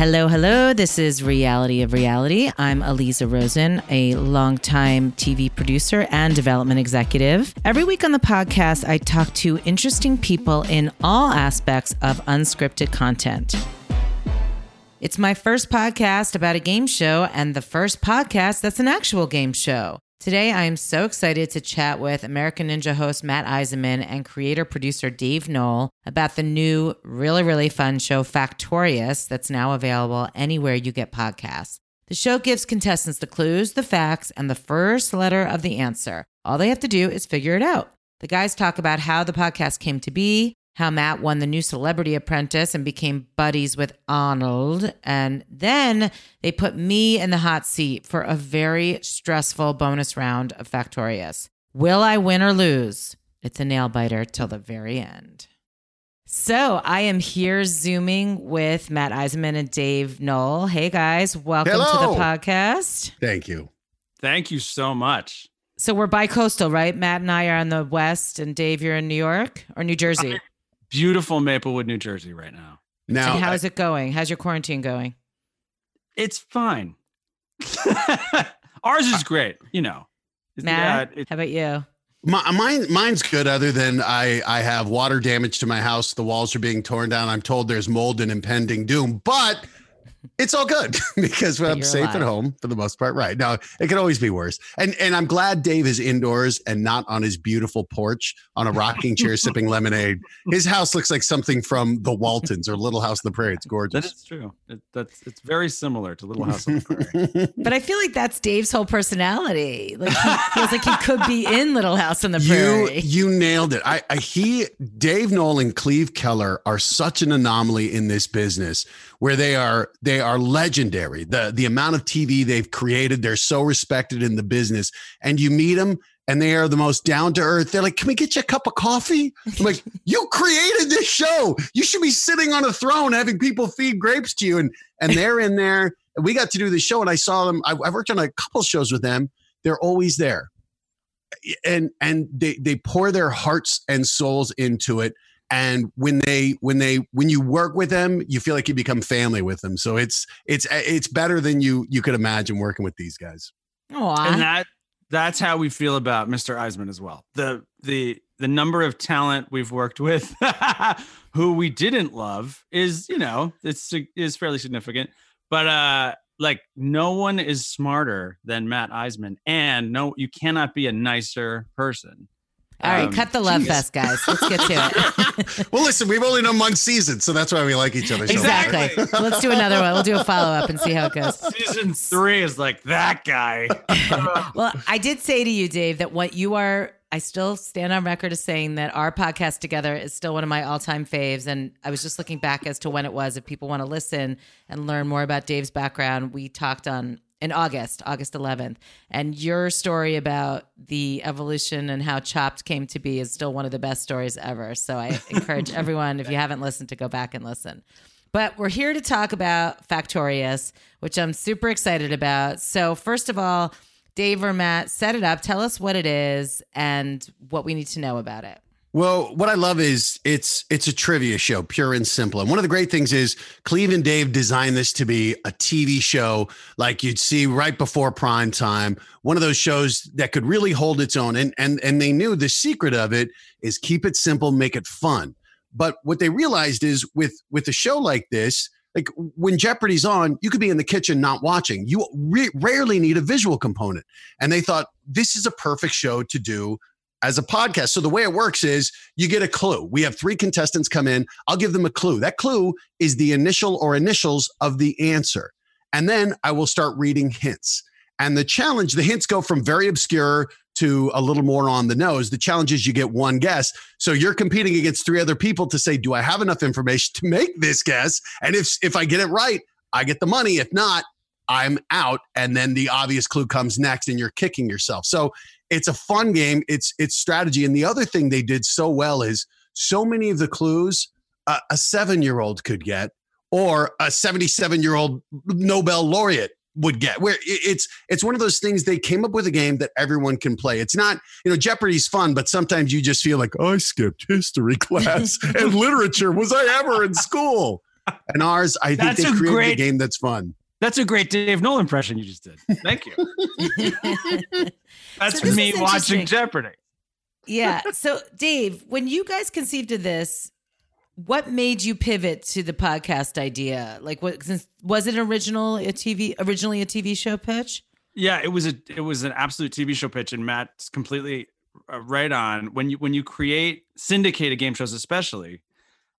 Hello, hello. This is Reality of Reality. I'm Aliza Rosen, a longtime TV producer and development executive. Every week on the podcast, I talk to interesting people in all aspects of unscripted content. It's my first podcast about a game show and the first podcast that's an actual game show. Today, I am so excited to chat with American Ninja host Matt Iseman and creator producer Dave Noll about the new, really, really fun show Factorious that's now available anywhere you get podcasts. The show gives contestants the clues, the facts, and the first letter of the answer. All they have to do is figure it out. The guys talk about how the podcast came to be, how Matt won the new Celebrity Apprentice and became buddies with Arnold. And then they put me in the hot seat for a very stressful bonus round of Factorious. Will I win or lose? It's a nail biter till the very end. So I am here zooming with Matt Iseman and Dave Noll. Hey guys, welcome Hello. to the podcast. Thank you. Thank you so much. So we're bi-coastal, right? Matt and I are on the west, and Dave, you're in New York or New Jersey. Beautiful Maplewood, New Jersey, right now. Now, and how's it going? How's your quarantine going? It's fine. Ours is great, you know. Matt, yeah, it- how about you? my, mine, mine's good. Other than I, I have water damage to my house. The walls are being torn down. I'm told there's mold and impending doom, but it's all good because But I'm you're safe at home for the most part. Right now, it could always be worse. And and I'm glad Dave is indoors and not on his beautiful porch on a rocking chair sipping lemonade. His house looks like something from the Waltons or Little House on the Prairie. It's gorgeous. is true. It, that's it's very similar to Little House on the Prairie. But I feel like that's Dave's whole personality. Like he feels like he could be in Little House on the Prairie. you you nailed it. I, I he Dave Nolan and Cleve Keller are such an anomaly in this business where they are they are legendary. The the amount of TV they've created, they're so respected in the business. And you meet them and they are the most down to earth. They're like, "Can we get you a cup of coffee?" I'm like, "You created this show. You should be sitting on a throne having people feed grapes to you." And and they're in there. And we got to do the show, and I saw them. I, I worked on a couple shows with them. They're always there and and they they pour their hearts and souls into it and when they when they when you work with them you feel like you become family with them so it's it's it's better than you you could imagine working with these guys Aw. and that that's how we feel about Mr. Iseman as well. The the the number of talent we've worked with who we didn't love is, you know, it's is fairly significant. But uh like no one is smarter than Matt Iseman and no you cannot be a nicer person. All right, Um, cut the love geez. fest, guys. Let's get to it. well listen we've only done one season so that's why we like each other so much. exactly. Let's do another one. We'll do a follow up and see how it goes. Season three is like that guy. Well, I did say to you, Dave, that what you are, I still stand on record as saying that our podcast together is still one of my all time faves. And I was just looking back as to when it was. If people want to listen and learn more about Dave's background, we talked on in August, August 11th. And your story about the evolution and how Chopped came to be is still one of the best stories ever. So I encourage everyone, if you haven't listened, to go back and listen. But we're here to talk about Factorious, which I'm super excited about. So, first of all, Dave or Matt, set it up. Tell us what it is and what we need to know about it. Well, what I love is it's it's a trivia show, pure and simple. And one of the great things is Cleve and Dave designed this to be a TV show like you'd see right before prime time. One of those shows that could really hold its own. And and and they knew the secret of it is keep it simple, make it fun. But what they realized is with with a show like this, like when Jeopardy's on, you could be in the kitchen not watching. You re- rarely need a visual component. And they thought this is a perfect show to do as a podcast. So the way it works is you get a clue. We have three contestants come in. I'll give them a clue. That clue is the initial or initials of the answer. And then I will start reading hints. And the challenge, the hints go from very obscure to a little more on the nose. The challenge is you get one guess. So you're competing against three other people to say, do I have enough information to make this guess? And if if I get it right, I get the money. If not, I'm out. And then the obvious clue comes next and you're kicking yourself. So it's a fun game. It's it's strategy. And the other thing they did so well is so many of the clues uh, a seven year old could get, or a 77 year old Nobel laureate would get. Where it- it's it's one of those things they came up with a game that everyone can play. It's not you know Jeopardy's fun, but sometimes you just feel like oh, I skipped history class and literature. Was I ever in school? and ours, I think That's they a created great- a game that's fun. That's a great Dave Nolan impression you just did. Thank you. That's So me watching. Jeopardy. yeah. So, Dave, when you guys conceived of this, what made you pivot to the podcast idea? Like, what? Since was it original a TV originally a TV show pitch? Yeah, it was a it was an absolute TV show pitch, and Matt's completely uh, right on. When you when you create syndicated game shows, especially,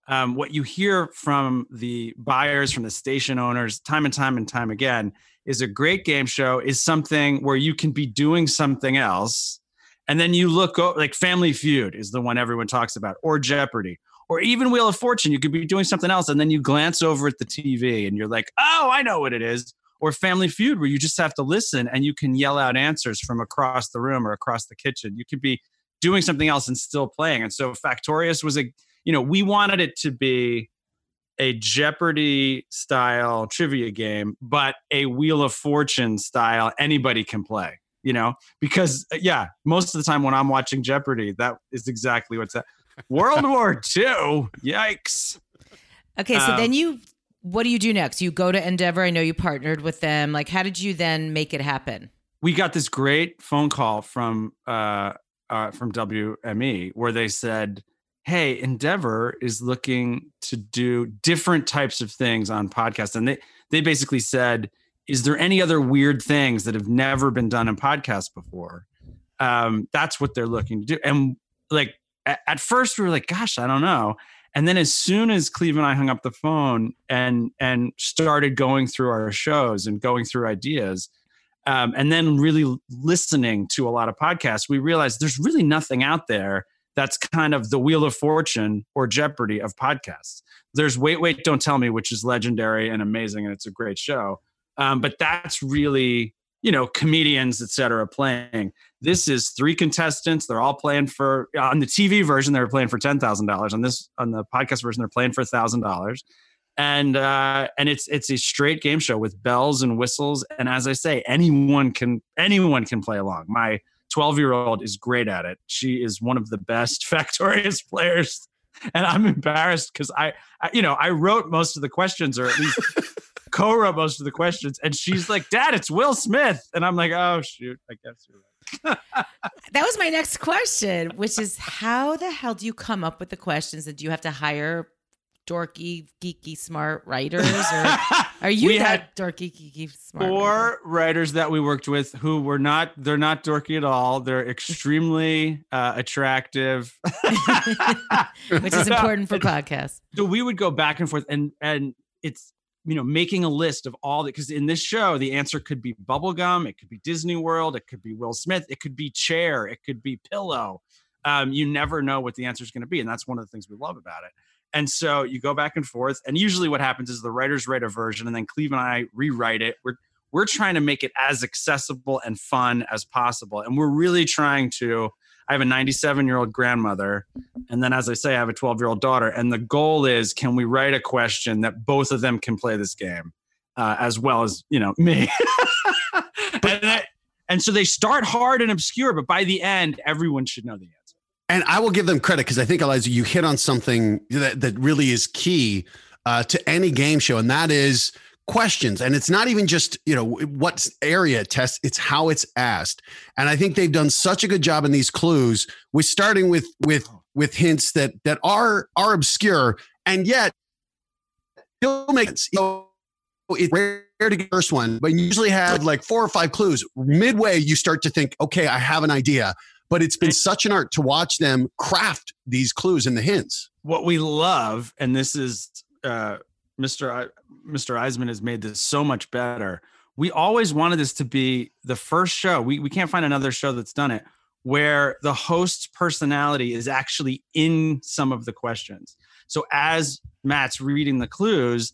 um, what you hear from the buyers, from the station owners, time and time and time again, is a great game show is something where you can be doing something else, and then you look like Family Feud is the one everyone talks about, or Jeopardy. Or even Wheel of Fortune, you could be doing something else, and then you glance over at the TV and you're like, "Oh, I know what it is." or Family Feud, where you just have to listen and you can yell out answers from across the room or across the kitchen. You could be doing something else and still playing. And so Factorious was a, you know, we wanted it to be a Jeopardy style trivia game, but a Wheel of Fortune style anybody can play. You know, because uh, yeah, most of the time when I'm watching Jeopardy, that is exactly what's that. World War II, yikes! Okay, so Um, then you, what do you do next? You go to Endeavor. I know you partnered with them. Like, how did you then make it happen? we got this great phone call from uh, uh, from WME where they said, "Hey, Endeavor is looking to do different types of things on podcasts," and they they basically said, "Is there any other weird things that have never been done in podcasts before?" Um, that's what they're looking to do, and like at, first we were like, "Gosh, I don't know." And then as soon as Cleve and I hung up the phone and and started going through our shows and going through ideas, um, and then really listening to a lot of podcasts, we realized there's really nothing out there that's kind of the Wheel of Fortune or Jeopardy of podcasts. There's Wait, Wait, Don't Tell Me, which is legendary and amazing, and it's a great show. Um, but that's really, you know, comedians, et cetera, playing. This is three contestants. They're all playing for on the TV version. They're playing for ten thousand dollars. On this, on the podcast version, they're playing for thousand dollars and uh and it's it's a straight game show with bells and whistles and as i say anyone can anyone can play along my 12 year old is great at it. She is one of the best factorious players. And i'm embarrassed because I, I you know i wrote most of the questions or at least co-wrote most of the questions and she's like dad it's will smith. And i'm like oh shoot i guess you're right. That was my next question, which is how the hell do you come up with the questions? And do you have to hire dorky, geeky, smart writers? Or are you We that had dorky, geeky, smart? writer? four writers that we worked with who were not they're not dorky at all they're extremely uh, attractive which is important for podcasts. so we would go back and forth and and it's you know making a list of all the because in this show the answer could be bubblegum it could be disney world it could be will smith it could be chair it could be pillow um, you never know what the answer is going to be and that's one of the things we love about it and so you go back and forth and usually what happens is the writers write a version and then cleve and i rewrite it we're we're trying to make it as accessible and fun as possible and we're really trying to i have a 97 year old grandmother and then, as I say, I have a 12 year old daughter. And the goal is can we write a question that both of them can play this game uh, as well as, you know, me? and, that- and so they start hard and obscure, but by the end, everyone should know the answer. And I will give them credit because I think Aliza, you hit on something that, that really is key uh, to any game show, and that is questions. And it's not even just you know what area it tests; it's how it's asked. And I think they've done such a good job in these clues. We're starting with with with hints that that are are obscure, and yet still make sense. You know, it's rare to get the first one, but you usually have like four or five clues. Midway, you start to think, okay, I have an idea but it's been such an art to watch them craft these clues and the hints. What we love, and this is uh, Mr. I, Mr. Iseman has made this so much better. We always wanted this to be the first show. We, we can't find another show that's done it where the host's personality is actually in some of the questions. So as Matt's reading the clues,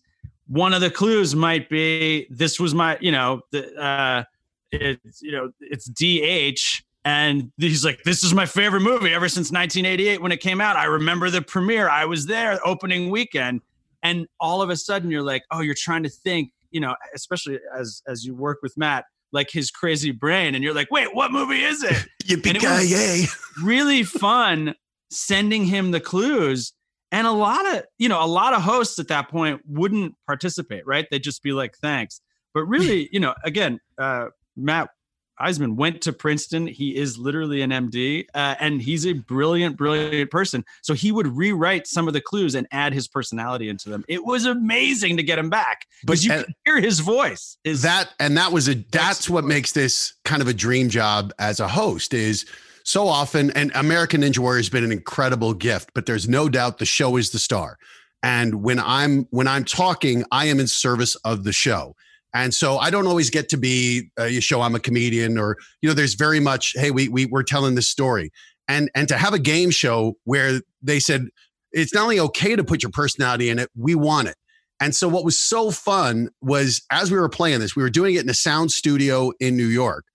one of the clues might be this was my, you know, the uh it's you know, it's DH and he's like this is my favorite movie ever since 1988 when it came out. I remember the premiere. I was there opening weekend and all of a sudden you're like, "Oh, you're trying to think, you know, especially as as you work with Matt, like his crazy brain and you're like, "Wait, what movie is it?" Yippee And it yay! really fun sending him the clues And a lot of, you know, a lot of hosts at that point wouldn't participate, right? They'd just be like, thanks. But really, you know, again, uh, Matt Iseman went to Princeton. He is literally an MD, uh, and he's a brilliant, brilliant person. So he would rewrite some of the clues and add his personality into them. It was amazing to get him back because you could hear his voice. Is that and that was a that's what makes this kind of a dream job as a host is so often. And American Ninja Warrior has been an incredible gift, but there's no doubt the show is the star. And when I'm when I'm talking, I am in service of the show. And so I don't always get to be uh, you show I'm a comedian or you know there's very much hey we we we're telling this story. And and to have a game show where they said it's not only okay to put your personality in it, we want it. And so what was so fun was as we were playing this, we were doing it in a sound studio in New York.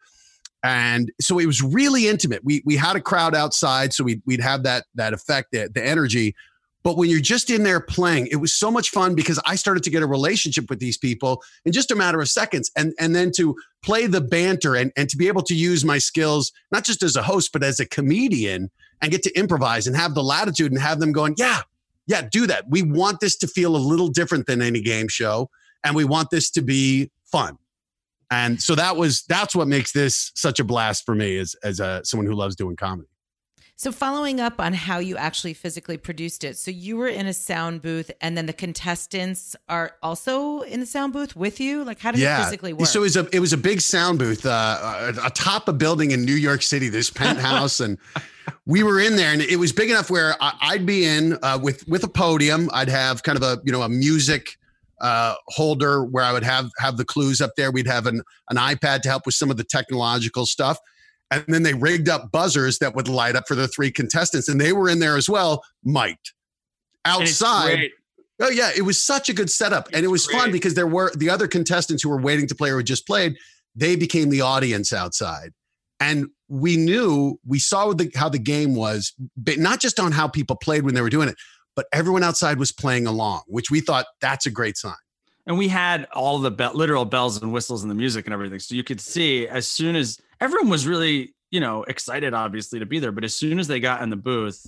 And so it was really intimate. We we had a crowd outside, so we'd we'd have that that effect, the, the energy. But when you're just in there playing, it was so much fun because I started to get a relationship with these people in just a matter of seconds. And, and then to play the banter and, and to be able to use my skills, not just as a host, but as a comedian and get to improvise and have the latitude and have them going, yeah, yeah, do that. We want this to feel a little different than any game show. And we want this to be fun. And so that was, that's what makes this such a blast for me as, as a, someone who loves doing comedy. So, following up on how you actually physically produced it, so you were in a sound booth, and then the contestants are also in the sound booth with you. Like, how did yeah. it physically work? So it was a it was a big sound booth uh, atop a building in New York City, this penthouse, and we were in there, and it was big enough where I'd be in uh, with with a podium. I'd have kind of a you know a music uh, holder where I would have have the clues up there. We'd have an an iPad to help with some of the technological stuff. And then they rigged up buzzers that would light up for the three contestants, and they were in there as well, mic'd. Outside. Oh yeah, it was such a good setup, it's and it was great. fun because there were the other contestants who were waiting to play or had just played. They became the audience outside, and we knew we saw the, how the game was, but not just on how people played when they were doing it, but everyone outside was playing along, which we thought that's a great sign and we had all the be- literal bells and whistles and the music and everything so you could see as soon as everyone was really you know excited obviously to be there but as soon as they got in the booth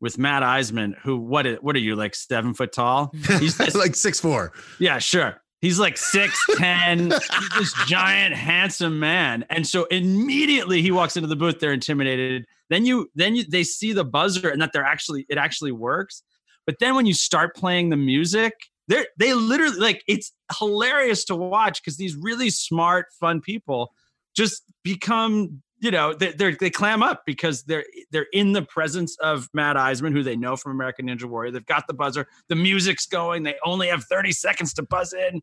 with matt Iseman, who what is, what are you like seven foot tall? He's like six four. Yeah sure. He's like six ten. He's this giant handsome man. And so immediately he walks into the booth. They're intimidated. Then you then you they see the buzzer and that they're actually it actually works. But then when you start playing the music they they literally like it's hilarious to watch because these really smart, fun people just become you know they they they clam up because they're they're in the presence of Matt Iseman, who they know from American Ninja Warrior. They've got the buzzer, the music's going. They only have thirty seconds to buzz in,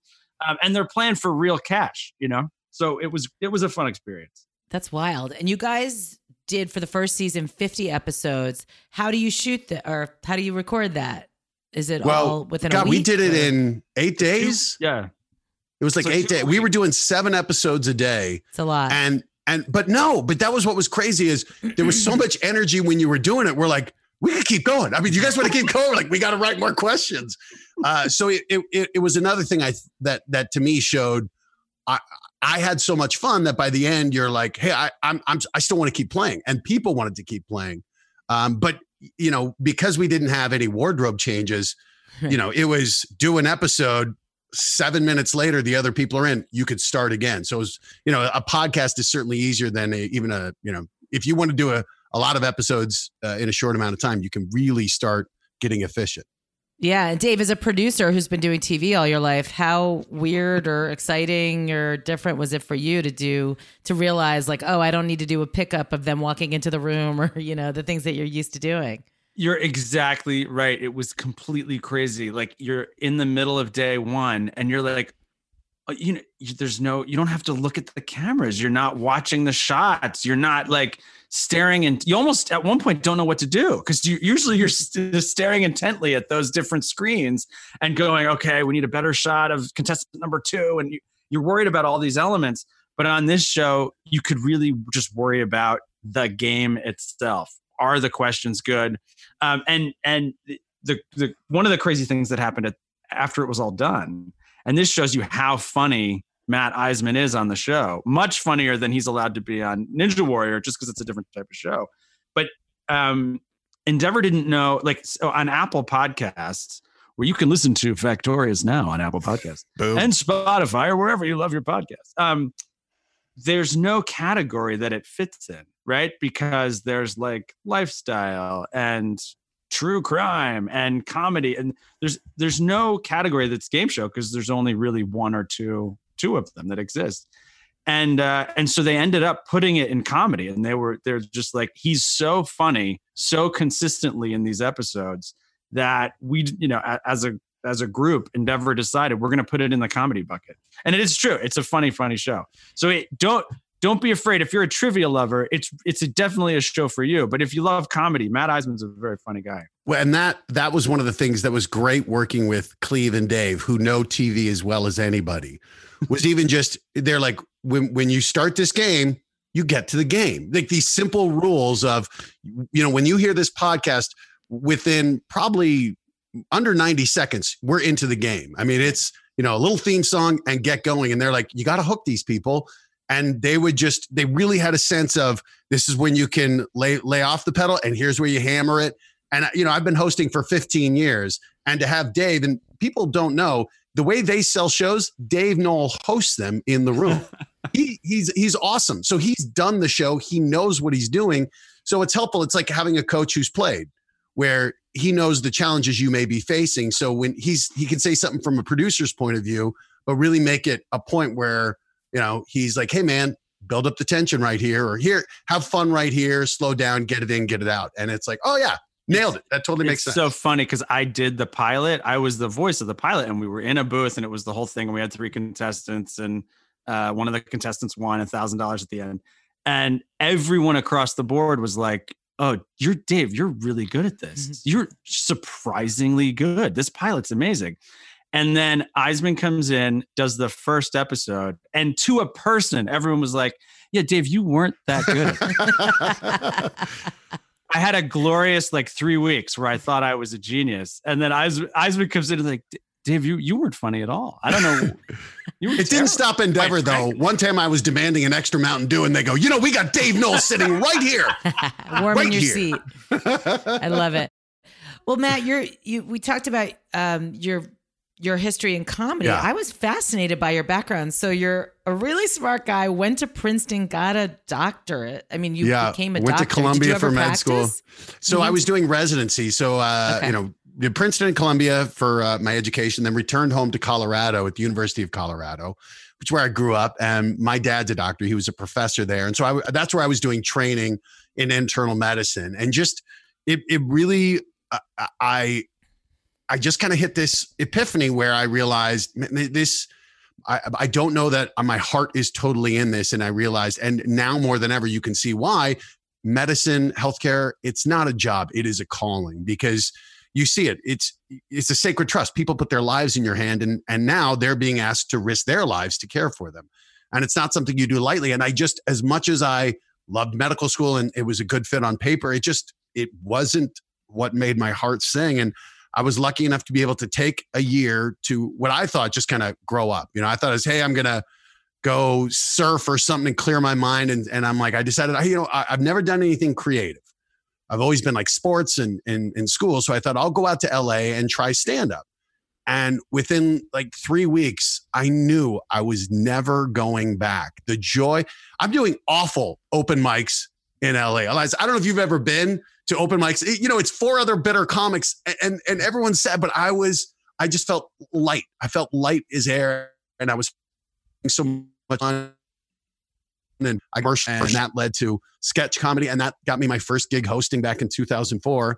um, and they're playing for real cash. You know, so it was it was a fun experience. That's wild. And you guys did for the first season 50 episodes. How do you shoot that or how do you record that? Is it well, all within God, a week? we did it or? in eight days. Yeah. It was like so eight days. We were doing seven episodes a day. It's a lot. And and but no, but that was what was crazy is there was so much energy when you were doing it. We're like, we could keep going. I mean, you guys want to keep going? We're like, we got to write more questions. Uh, so it, it it was another thing I that that to me showed I I had so much fun that by the end you're like, hey, I I'm, I'm I still want to keep playing, and people wanted to keep playing. Um, but you know, because we didn't have any wardrobe changes, you know, it was do an episode. Seven minutes later, the other people are in. You could start again. So was, you know, a podcast is certainly easier than a, even a, you know, if you want to do a, a lot of episodes uh, in a short amount of time, you can really start getting efficient. Yeah, Dave, as a producer who's been doing TV all your life, how weird or exciting or different was it for you to do to realize like, oh, I don't need to do a pickup of them walking into the room or you know the things that you're used to doing? You're exactly right. It was completely crazy. Like you're in the middle of day one, and you're like, uh, you know, there's no, you don't have to look at the cameras. You're not watching the shots. You're not like staring and you almost at one point don't know what to do because you usually you're st- staring intently at those different screens and going okay we need a better shot of contestant number two and you, you're worried about all these elements but on this show you could really just worry about the game itself are the questions good um, and and the, the one of the crazy things that happened at, after it was all done and this shows you how funny Matt Iseman is on the show. Much funnier than he's allowed to be on Ninja Warrior, just because it's a different type of show. But um, Endeavor didn't know, like so on Apple Podcasts, where you can listen to Factorious now on Apple Podcasts Boom. and Spotify or wherever you love your podcast. Um, there's no category that it fits in, right? Because there's like lifestyle and true crime and comedy, and there's there's no category that's game show because there's only really one or two two of them that exist. And uh, and so they ended up putting it in comedy, and they were they're just like he's so funny, so consistently in these episodes that we you know as a as a group endeavor decided we're going to put it in the comedy bucket and it is true it's a funny funny show so it, don't don't be afraid if you're a trivia lover it's it's a, definitely a show for you but if you love comedy matt Iseman's a very funny guy Well, and that that was one of the things that was great working with Cleve and Dave, who know TV as well as anybody. Was even just they're like when when you start this game, you get to the game. Like these simple rules of, you know, when you hear this podcast, within probably under 90 seconds, we're into the game. I mean, it's you know a little theme song and get going. And they're like, you got to hook these people. And they would just they really had a sense of this is when you can lay lay off the pedal and here's where you hammer it. And you know, I've been hosting for 15 years, and to have Dave and people don't know the way they sell shows. Dave Noll hosts them in the room. he he's he's awesome. So he's done the show. He knows what he's doing. So it's helpful. It's like having a coach who's played, where he knows the challenges you may be facing. So when he's he can say something from a producer's point of view, but really make it a point where you know he's like, hey man, build up the tension right here, or here, have fun right here, slow down, get it in, get it out, and it's like, oh yeah, nailed it. That totally makes it's sense. so funny because I did the pilot. I was the voice of the pilot, and we were in a booth, and it was the whole thing. And we had three contestants, and uh, one of the contestants won a thousand dollars at the end. And everyone across the board was like, "Oh, you're Dave. You're really good at this. You're surprisingly good. This pilot's amazing." And then Iseman comes in, does the first episode, and to a person, everyone was like, "Yeah, Dave, you weren't that good." I had a glorious like three weeks where I thought I was a genius, and then Iseman, Iseman comes in and like, Dave, you you weren't funny at all. I don't know. You were It didn't stop Endeavor Quite though. frankly. One time I was demanding an extra Mountain Dew, and they go, "You know, we got Dave Noll sitting right here." Warm in Right your here. seat. I love it. Well, Matt, you're you. We talked about um, your your history in comedy. Yeah. I was fascinated by your background. So you're a really smart guy. Went to Princeton, got a doctorate. I mean, you Yeah, became a went to doctor. Did Columbia for med school. practice? So I was doing residency. So uh, Okay. you know, did Princeton and Columbia for uh, my education, then returned home to Colorado at the University of Colorado, which is where I grew up. And my dad's a doctor; he was a professor there, and so I, that's where I was doing training in internal medicine. And just it, it really, uh, I, I just kind of hit this epiphany where I realized this. I, I don't know that my heart is totally in this, and I realized, and now more than ever, you can see why medicine, healthcare, it's not a job, it is a calling because you see it. It's it's a sacred trust. People put their lives in your hand and and now they're being asked to risk their lives to care for them. And it's not something you do lightly. And I just as much as I loved medical school and it was a good fit on paper, it just it wasn't what made my heart sing. And I was lucky enough to be able to take a year to what I thought just kind of grow up. You know, I thought was, hey, I'm gonna go surf or something and clear my mind. And, and I'm like, I decided, I, you know, I, I've never done anything creative. I've always been like sports and in school. So I thought I'll go out to LA and try stand up. And within like three weeks, I knew I was never going back. The joy, I'm doing awful open mics in LA. Aliza, I don't know if you've ever been to open mics. It- you know, it's four other bitter comics and, and, and everyone's sad, but I was, I just felt light. I felt light as air and I was so much fun. And I and that led to sketch comedy, and that got me my first gig hosting back in 2004.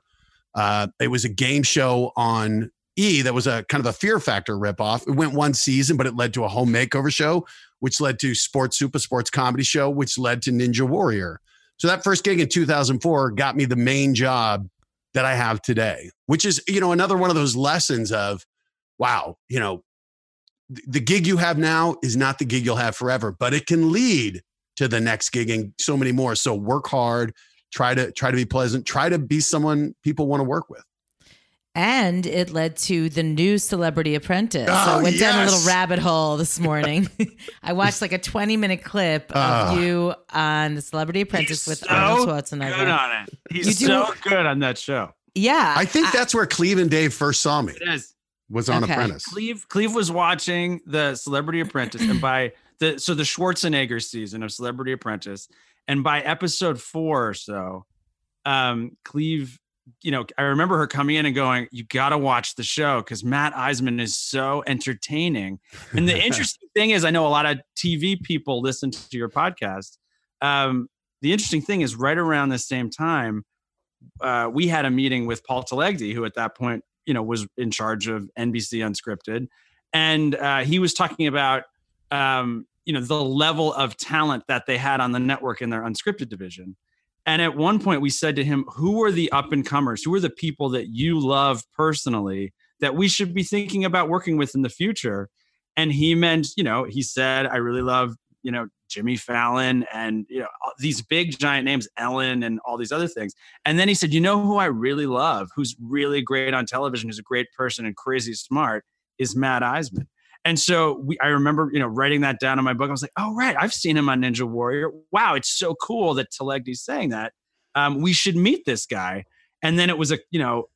Uh, it was a game show on E that was a kind of a Fear Factor ripoff. It went one season, but it led to a home makeover show, which led to Sports Super sports comedy show, which led to Ninja Warrior. So that first gig in 2004 got me the main job that I have today, which is, you know, another one of those lessons of, wow, you know, th- the gig you have now is not the gig you'll have forever, but it can lead to the next gig and so many more. So work hard, try to try to be pleasant, try to be someone people want to work with. And it led to the new Celebrity Apprentice. so I Oh, went down a little rabbit hole this morning. I watched like a 20 minute clip Ah. of you on the Celebrity Apprentice He's with so Arnold good Schwarzenegger. on it. He's You do- so good on that show. Yeah. I think that's where Cleve and Dave first saw me. It is. Was on Okay. Apprentice. Cleve Cleve was watching the Celebrity Apprentice, and by the so the Schwarzenegger season of Celebrity Apprentice, and by episode four or so, um, Cleve, you know, I remember her coming in and going, "You got to watch the show because Matt Iseman is so entertaining." And the interesting thing is, I know a lot of TV people listen to your podcast. Um, the interesting thing is, right around the same time, uh, we had a meeting with Paul Telegdi, who at that point, you know, was in charge of NBC Unscripted, and uh, he was talking about, um, you know, the level of talent that they had on the network in their unscripted division. And at one point, we said to him, "Who are the up and comers? Who are the people that you love personally that we should be thinking about working with in the future?" And he meant, you know, he said, "I really love, you know, Jimmy Fallon and you know these big giant names, Ellen, and all these other things." And then he said, "You know who I really love? Who's really great on television? Who's a great person and crazy smart? Is Matt Iseman." And so we, I remember, you know, writing that down in my book. I was like, "Oh, right, I've seen him on Ninja Warrior. Wow, it's so cool that Telegdi's saying that. Um, we should meet this guy." And then it was a, you know,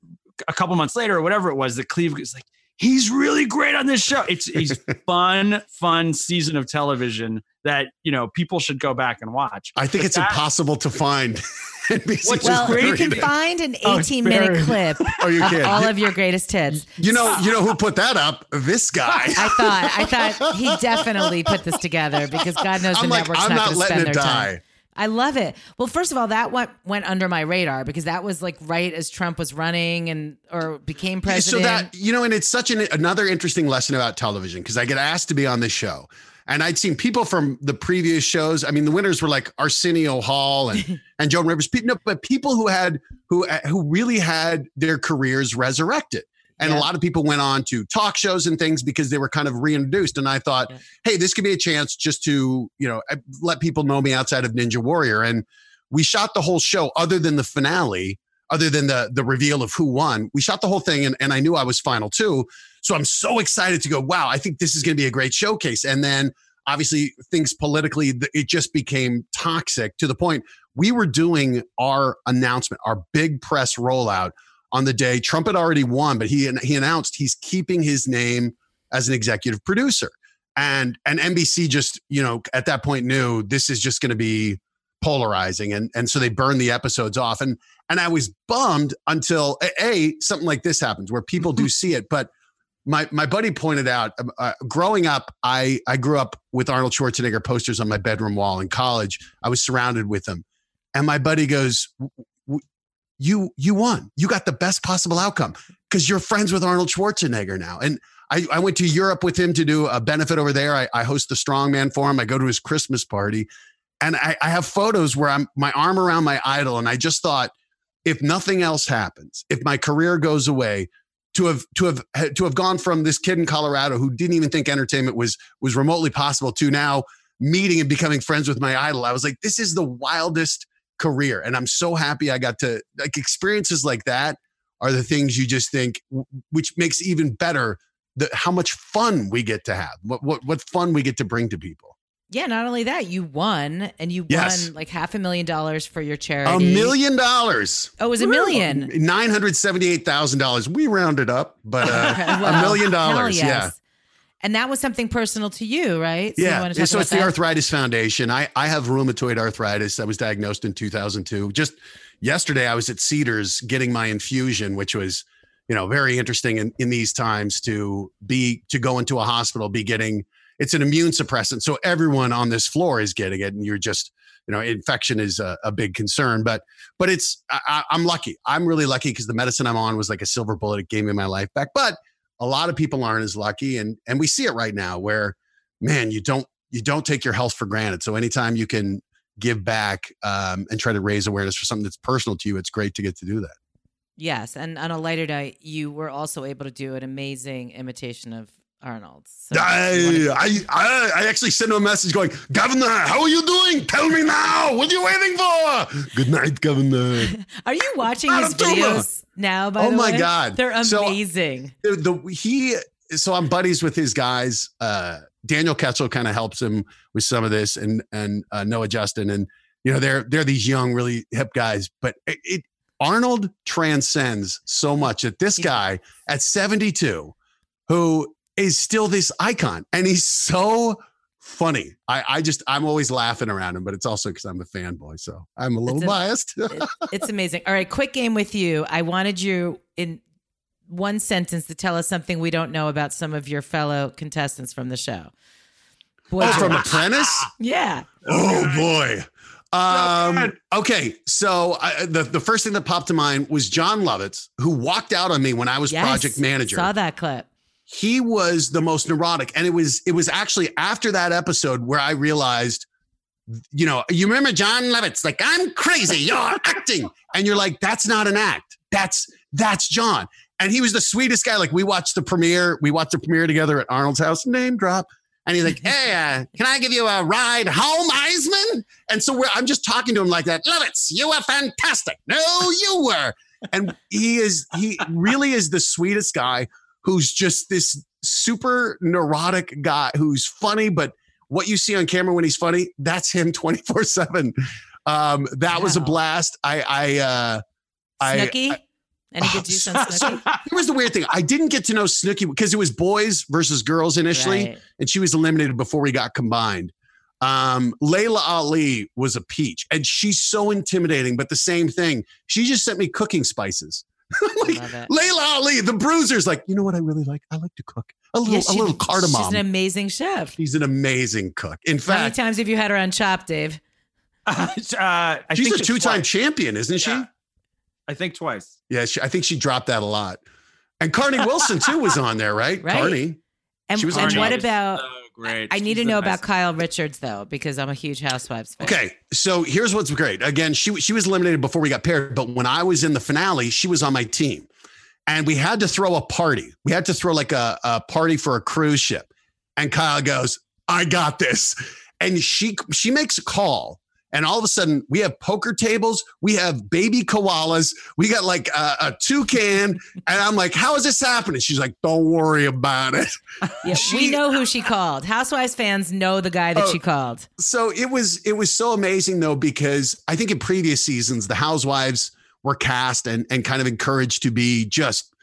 a couple months later or whatever it was, that Cleve was like, "He's really great on this show. It's a fun, fun season of television that you know people should go back and watch." I think it's that- impossible to find. NBC What's well, you can it. find an Oh, 18 minute clip Oh, you of can. all of your greatest hits. You know, you know who put that up? This guy. I thought, I thought he definitely put this together because God knows the I'm like, network's I'm not, not going to letting spend it their die. time. I love it. Well, first of all, that went went under my radar because that was like right as Trump was running and or became president. So president. that you know, and it's such an another interesting lesson about television because I get asked to be on this show, and I'd seen people from the previous shows. I mean, the winners were like Arsenio Hall and and Joan Rivers, no, but people who had who uh, who really had their careers resurrected. And Yeah. a lot of people went on to talk shows and things because they were kind of reintroduced. And I thought, Yeah. hey, this could be a chance just to, you know, let people know me outside of Ninja Warrior. And we shot the whole show other than the finale, other than the the reveal of who won. We shot the whole thing and, and I knew I was final too. So I'm so excited to go, wow, I think this is going to be a great showcase. And then obviously things politically, it just became toxic to the point we were doing our announcement, our big press rollout on the day Trump had already won, but he he announced he's keeping his name as an executive producer. And and NBC just, you know, at that point knew this is just going to be polarizing and and so they burned the episodes off. And and I was bummed until a, something like this happens where people do see it but my my buddy pointed out um, uh, growing up I I grew up with Arnold Schwarzenegger posters on my bedroom wall in college. I was surrounded with them. And my buddy goes "W- w- you you won. You got the best possible outcome because you're friends with Arnold Schwarzenegger now. And I, I went to Europe with him to do a benefit over there. I, I host the strongman for him. I go to his Christmas party and I, I have photos where I'm my arm around my idol. And I just thought, if nothing else happens, if my career goes away, to have to have to have gone from this kid in Colorado who didn't even think entertainment was was remotely possible to now meeting and becoming friends with my idol, I was like, this is the wildest career, and I'm so happy I got to like experiences like that are the things you just think, which makes even better the how much fun we get to have, what what what fun we get to bring to people. Yeah, not only that, you won and you Yes. won like half a million dollars for your charity. A million dollars. Oh, it was a million. Nine hundred seventy-eight thousand dollars. We rounded up, but uh, Well, a million dollars. yes. Yeah, And that was something personal to you, right? So you yeah. talk So it's the? Arthritis Foundation. I I have rheumatoid arthritis. I was diagnosed in two thousand two. Just yesterday, I was at Cedars getting my infusion, which was you know very interesting in, in these times to be to go into a hospital, be getting it's an immune suppressant. So everyone on this floor is getting it, and you're just you know infection is a, a big concern. But but it's I, I'm lucky. I'm really lucky because the medicine I'm on was like a silver bullet. It gave me my life back. But a lot of people aren't as lucky, and and we see it right now where man you don't you don't take your health for granted. So anytime you can give back um, and try to raise awareness for something that's personal to you, it's great to get to do that. Yes, and on a lighter note, you were also able to do an amazing imitation of Arnold. So I, I, I, I actually sent him a message going, Governor, how are you doing? Tell me now. What are you waiting for? Good night, Governor. are you watching his videos now? By oh my way? god, they're amazing. So, the, the he so I'm buddies with his guys. Uh, Daniel Ketchell kind of helps him with some of this, and and uh, Noah Justin, and you know they're they're these young, really hip guys. But it, it Arnold transcends so much that this guy at 72, who is still this icon, and he's so funny. I, I just I'm always laughing around him, but it's also because I'm a fanboy, so I'm a little it's a, biased. it's amazing. All right, quick game with you. I wanted you in one sentence to tell us something we don't know about some of your fellow contestants from the show. Boy, oh, from Apprentice? yeah. Oh boy. Um, okay, so I, the the first thing that popped to mind was Jon Lovitz, who walked out on me when I was yes, project manager. Saw that clip. He was the most neurotic, and it was it was actually after that episode where I realized, you know, you remember Jon Lovitz, like I'm crazy, you're acting, and you're like, that's not an act, that's that's john and he was the sweetest guy. Like we watched the premiere, we watched the premiere together at Arnold's house. Name drop. And he's like, "Hey, uh, can I give you a ride home, Iseman?" And so I'm just talking to him like that. Lovitz, you were fantastic. No, you were. And he is he really is the sweetest guy who's just this super neurotic guy who's funny, but what you see on camera when he's funny, that's him 24 seven. Um, that wow. was a blast. I, I, uh, Snooki? I, I any good juice on Snooki? Here's the weird thing. I didn't get to know Snooki because it was boys versus girls initially, right. and she was eliminated before we got combined. Um, Laila Ali was a peach, and she's so intimidating, but the same thing. She just sent me cooking spices. like, Laila Ali, the bruiser's like, you know what I really like? I like to cook. A little, yeah, she, a little cardamom. She's an amazing chef. She's an amazing cook. In fact, how many times have you had her on Chopped, Dave? Uh, she's a two-time champion, isn't yeah. she? I think twice. Yeah, she, I think she dropped that a lot. And Carnie Wilson too was on there, right? right. Carnie. And, she was and what about? So. I, I need to know about Kyle Richards though, because I'm a huge Housewives fan. Okay, so here's what's great. Again, she she was eliminated before we got paired, but when I was in the finale, she was on my team, and we had to throw a party. We had to throw like a, a party for a cruise ship, and Kyle goes, "I got this," and she she makes a call and all of a sudden we have poker tables we have baby koalas we got like a, a toucan. And i'm like how is this happening? She's like don't worry about it. Yeah, she, we know who she called. Housewives fans know the guy that she oh, called. so it was it was so amazing though because i think in previous seasons the housewives were cast and and kind of encouraged to be just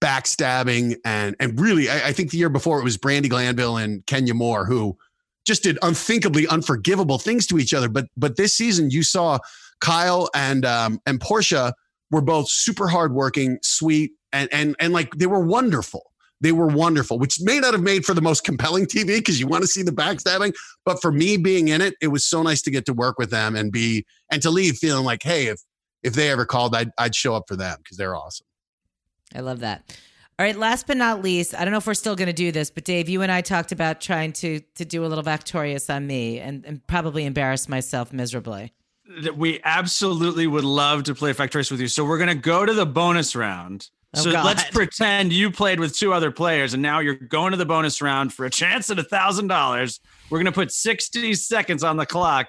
backstabbing and and really I, I think the year before it was Brandi Glanville and kenya moore who just did unthinkably unforgivable things to each other. But but this season you saw Kyle and um, and Porsha were both super hardworking, sweet, and and and like they were wonderful. They were wonderful, which may not have made for the most compelling TV because you want to see the backstabbing. But for me being in it, it was so nice to get to work with them and be and to leave feeling like, hey, if if they ever called, I'd I'd show up for them because they're awesome. I love that. All right, last but not least, I don't know if we're still going to do this, but Dave, you and I talked about trying to to do a little Factorious on me and, and probably embarrass myself miserably. We absolutely would love to play Factorious with you. So we're going to go to the bonus round. Oh, so God. let's pretend you played with two other players and now you're going to the bonus round for a chance at a thousand dollars. We're going to put 60 seconds on the clock.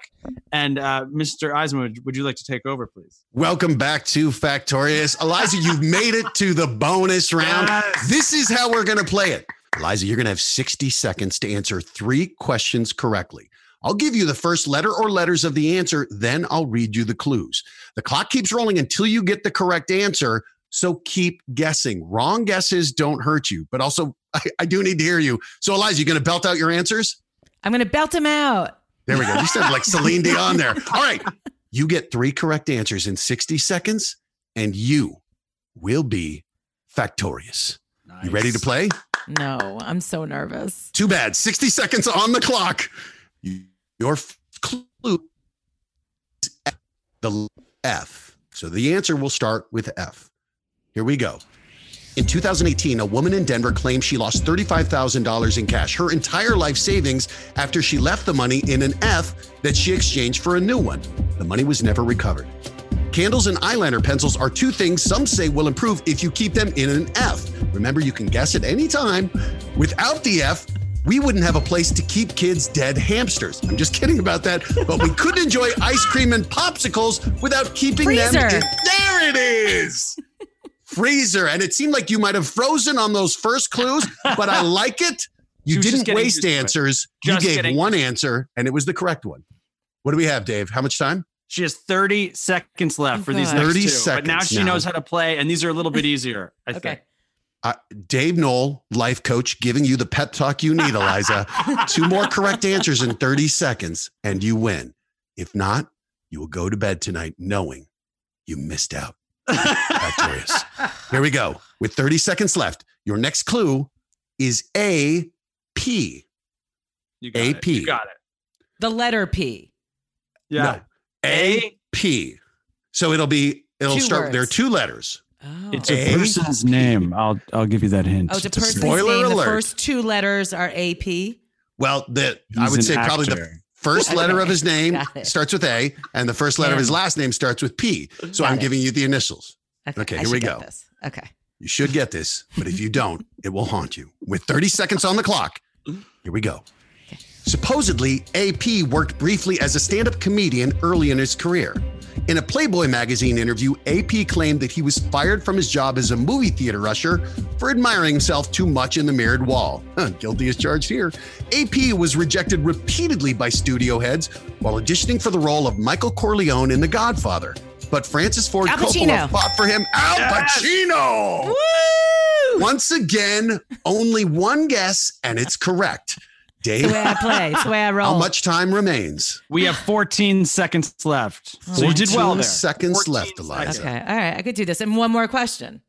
And uh, Mr. Iseman, would, would, you like to take over, please? Welcome back to Factorious. Aliza, you've made it to the bonus round. Yes. This is how we're going to play it. Aliza, you're going to have 60 seconds to answer three questions correctly. I'll give you the first letter or letters of the answer, then I'll read you the clues. The clock keeps rolling until you get the correct answer. So keep guessing. Wrong guesses don't hurt you, but also I, I do need to hear you. So, Aliza, you going to belt out your answers? I'm going to belt them out. There we go. You said like Celine Dion there. All right. You get three correct answers in 60 seconds, and you will be factorious. Nice. You ready to play? No, I'm so nervous. Too bad. 60 seconds on the clock. Your clue is the F. So the answer will start with F. Here we go. In 2018, a woman in Denver claimed she lost $35,000 in cash, her entire life savings, after she left the money in an F that she exchanged for a new one. The money was never recovered. Candles and eyeliner pencils are two things some say will improve if you keep them in an F. Remember, you can guess at any time. Without the F, we wouldn't have a place to keep kids' dead hamsters. I'm just kidding about that, but we couldn't enjoy ice cream and popsicles without keeping them. In- there it is. Freezer. And it seemed like you might have frozen on those first clues, but I like it. You didn't waste used to it. answers. You gave getting one answer, and it was the correct one. What do we have, Dave? How much time? She has 30 seconds left Oh, for these God. next 30 two. But now she now. knows how to play, and these are a little bit easier. I Okay. think. Uh, Dave Noll, life coach, giving you the pep talk you need, Aliza. Two more correct answers in 30 seconds, and you win. If not, you will go to bed tonight knowing you missed out. Victorious. Here we go. With 30 seconds left, your next clue is A P. You got it. AP. You got it. The letter P. Yeah. No. A P. So it'll be, it'll Two start, there are two letters. Oh. It's A? a person's name. I'll I'll give you that hint. Oh, it's a person's spoiler name. The first two letters are AP. Well, the I would an say probably the actor. First letter of his name starts with A, and the first letter of his last name starts with P. So Got I'm it. giving you the initials. Okay, I here we go. This. Okay. You should get this, but if you don't, it will haunt you. With 30 seconds on the clock, here we go. Supposedly, AP worked briefly as a stand up comedian early in his career. In a Playboy magazine interview, AP claimed that he was fired from his job as a movie theater usher for admiring himself too much in the mirrored wall. Huh, guilty as charged here. AP was rejected repeatedly by studio heads while auditioning for the role of Michael Corleone in The Godfather. But Francis Ford Coppola fought for him. Al Yes! Pacino! Woo! Once again, only one guess, and it's correct. It's Dave, the way I play. It's the way I roll. how much time remains? We have 14 seconds left. Oh, so you did well there. seconds left, Aliza. Okay. All right. I could do this. And one more question.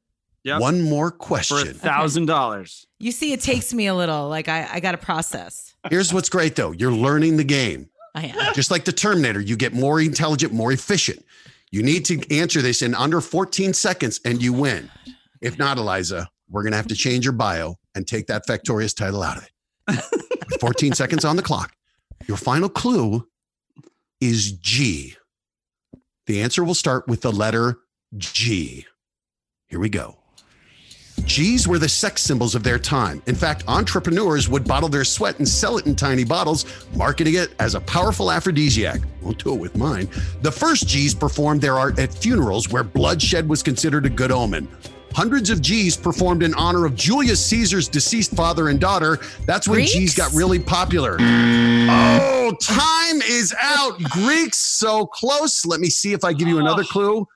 Yep. One more For question. thousand dollars. You see, it takes me a little. Like I, I got to process. Here's what's great though you're learning the game. I am. Just like the Terminator, you get more intelligent, more efficient. You need to answer this in under 14 seconds and you win. If not, Aliza, we're going to have to change your bio and take that Factorious title out of it. With 14 seconds on the clock. Your final clue is G. The answer will start with the letter G. Here we go. G's were the sex symbols of their time. In fact, entrepreneurs would bottle their sweat and sell it in tiny bottles, marketing it as a powerful aphrodisiac. Won't do it with mine. The first G's performed their art at funerals where bloodshed was considered a good omen. Hundreds of G's performed in honor of Julius Caesar's deceased father and daughter. That's when Greeks? G's got really popular. Oh, time is out. Greeks so close. Let me see if I give you another oh. clue.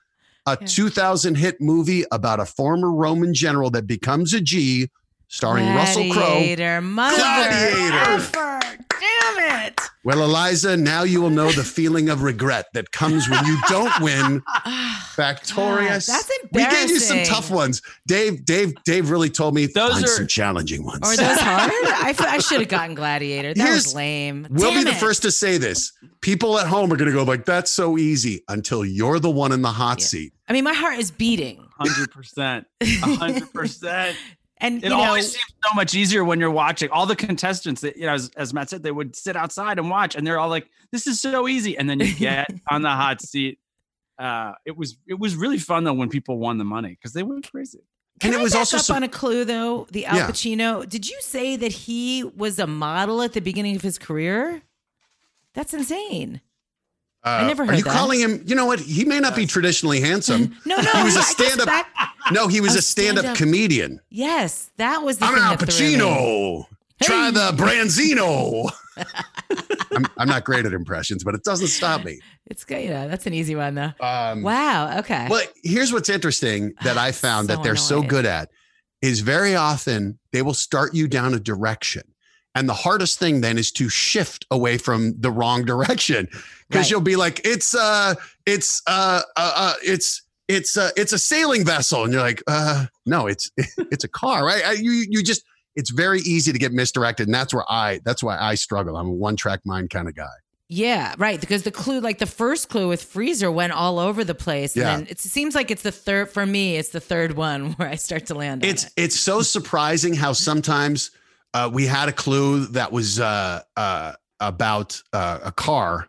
A 2000 hit movie about a former Roman general that becomes a G, starring Russell Crowe. Gladiator. Gladiator. Effer. Damn it. Well, Aliza, now you will know the feeling of regret that comes when you don't win. Factorious. God, that's We gave you some tough ones. Dave, Dave, Dave really told me Those find are- some challenging ones. Or those hard? I, f- I should have gotten Gladiator. That Here's- was lame. We'll Damn be the first to say this. People at home are going to go like, "That's so easy," until you're the one in the hot Yeah. seat. I mean, my heart is beating. 100%. 100%. and It you know, always seems so much easier when you're watching. All the contestants, that, you know, as, as Matt said, they would sit outside and watch, and they're all like, "This is so easy." And then you get on the hot seat. Uh, it was it was really fun though when people won the money because they went crazy. Can and it I was back also up sup- on a clue though. The Al Yeah. Pacino. Did you say that he was a model at the beginning of his career? That's insane. Uh, never Are heard you that. calling him? You know what? He may not be traditionally handsome. No, no, He was a I guess stand-up- back- No, he was Oh, a stand-up, stand-up. comedian. Yes, that was the I'm thing Al that threw me. Pacino. Try the Branzino. I'm, I'm not great at impressions, but it doesn't stop me. It's good. Yeah, that's an easy one though. Um, Wow. Okay. But here's what's interesting that I found So that they're so good at is very often they will start you down a direction. And the hardest thing then is to shift away from the wrong direction because Right. you'll be like, it's uh, it's uh, uh, uh it's it's uh, it's a sailing vessel, and you're like, uh, no, it's it's a car, right? I, you you just it's very easy to get misdirected, and that's where I that's why I struggle. I'm a one track mind kind of guy. Yeah, right. Because the clue, like the first clue with Freezer, went all over the place. Yeah. And it seems like it's the third for me. It's the third one where I start to land. on it's it. it's so surprising how sometimes uh, we had a clue that was uh, uh, about uh, a car.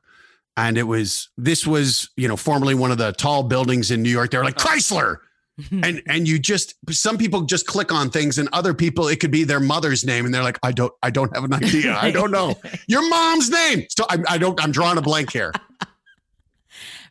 And it was this was you know formerly one of the tall buildings in new york. They were like chrysler! And and you just some people just click on things and other people it could be their mother's name and they're like i don't i don't have an idea. I don't know. Your mom's name! So I, I don't i'm drawing a blank here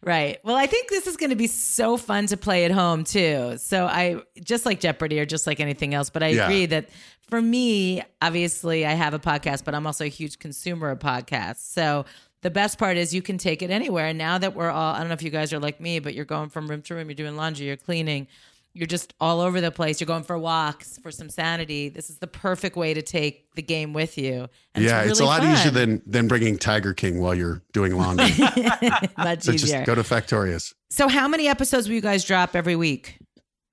Right. Well, I think this is going to be so fun to play at home too. So I just like Jeopardy or just like anything else, but I Yeah. agree that for me, obviously I have a podcast, but I'm also a huge consumer of podcasts. So the best part is you can take it anywhere. And now that we're all, I don't know if you guys are like me, but you're going from room to room, you're doing laundry, you're cleaning, you're just all over the place. You're going for walks for some sanity. This is the perfect way to take the game with you. And yeah it's, a lot fun. easier than than bringing tiger king while you're doing laundry much so easier. just go to factorious so how many episodes will you guys drop every week?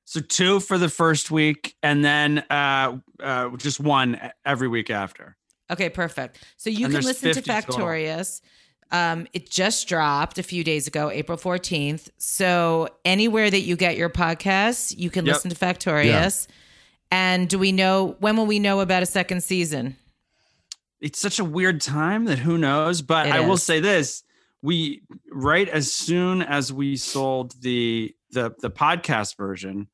So two for the first week, and then uh, uh, just one every week after. Okay, perfect. So you And can listen to 50 total. Factorious. Um, it just dropped a few days ago, April 14th. So anywhere that you get your podcasts, you can Yep. listen to Factorious. And do we know when will we know about a second season? It's such a weird time that who knows. But It I will say this: we right as soon as we sold the the the podcast version,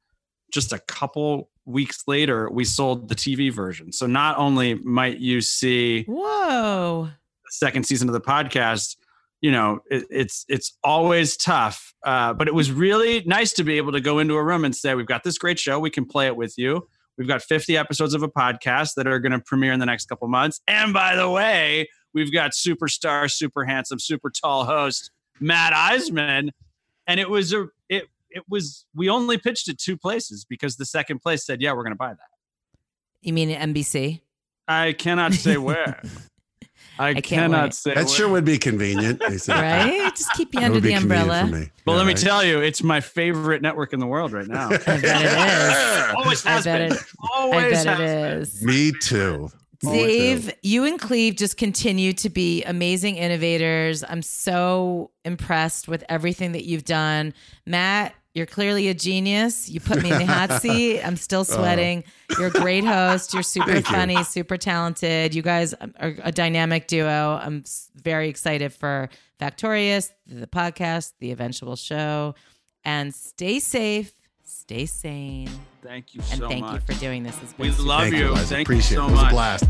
just a couple weeks later, we sold the TV version. So not only might you see Whoa. Second season of the podcast you know it, it's it's always tough. Uh, but it was really nice to be able to go into a room and say we've got this great show. We can play it with you. We've got 50 episodes of a podcast that are going to premiere in the next couple months. And by the way we've got superstar super handsome super tall host matt Iseman. And it was a it it was we only pitched it two places because the second place said yeah we're going to buy that. You mean NBC? i cannot say where I, can't cannot wait. say that where. sure would be convenient. Right? Just keep you That under would be the convenient umbrella. for me. Well, Yeah, let me tell you, it's my favorite network in the world right now. I bet it is. Always I has bet been. it- Always I bet has been. me too Me too. Dave, you and Cleve just continue to be amazing innovators. I'm so impressed with everything that you've done. Matt, you're clearly a genius. You put me in the hot seat. I'm still uh-huh. sweating. You're a great host. You're super Thank you. funny, super talented. You guys are a dynamic duo. I'm very excited for Factorious, the podcast, the eventual show. And stay safe, stay sane. Thank you And so thank much. you for doing this. It's been We super love Thank you. you, Liza. Thank you Appreciate so it. It was a much. blast.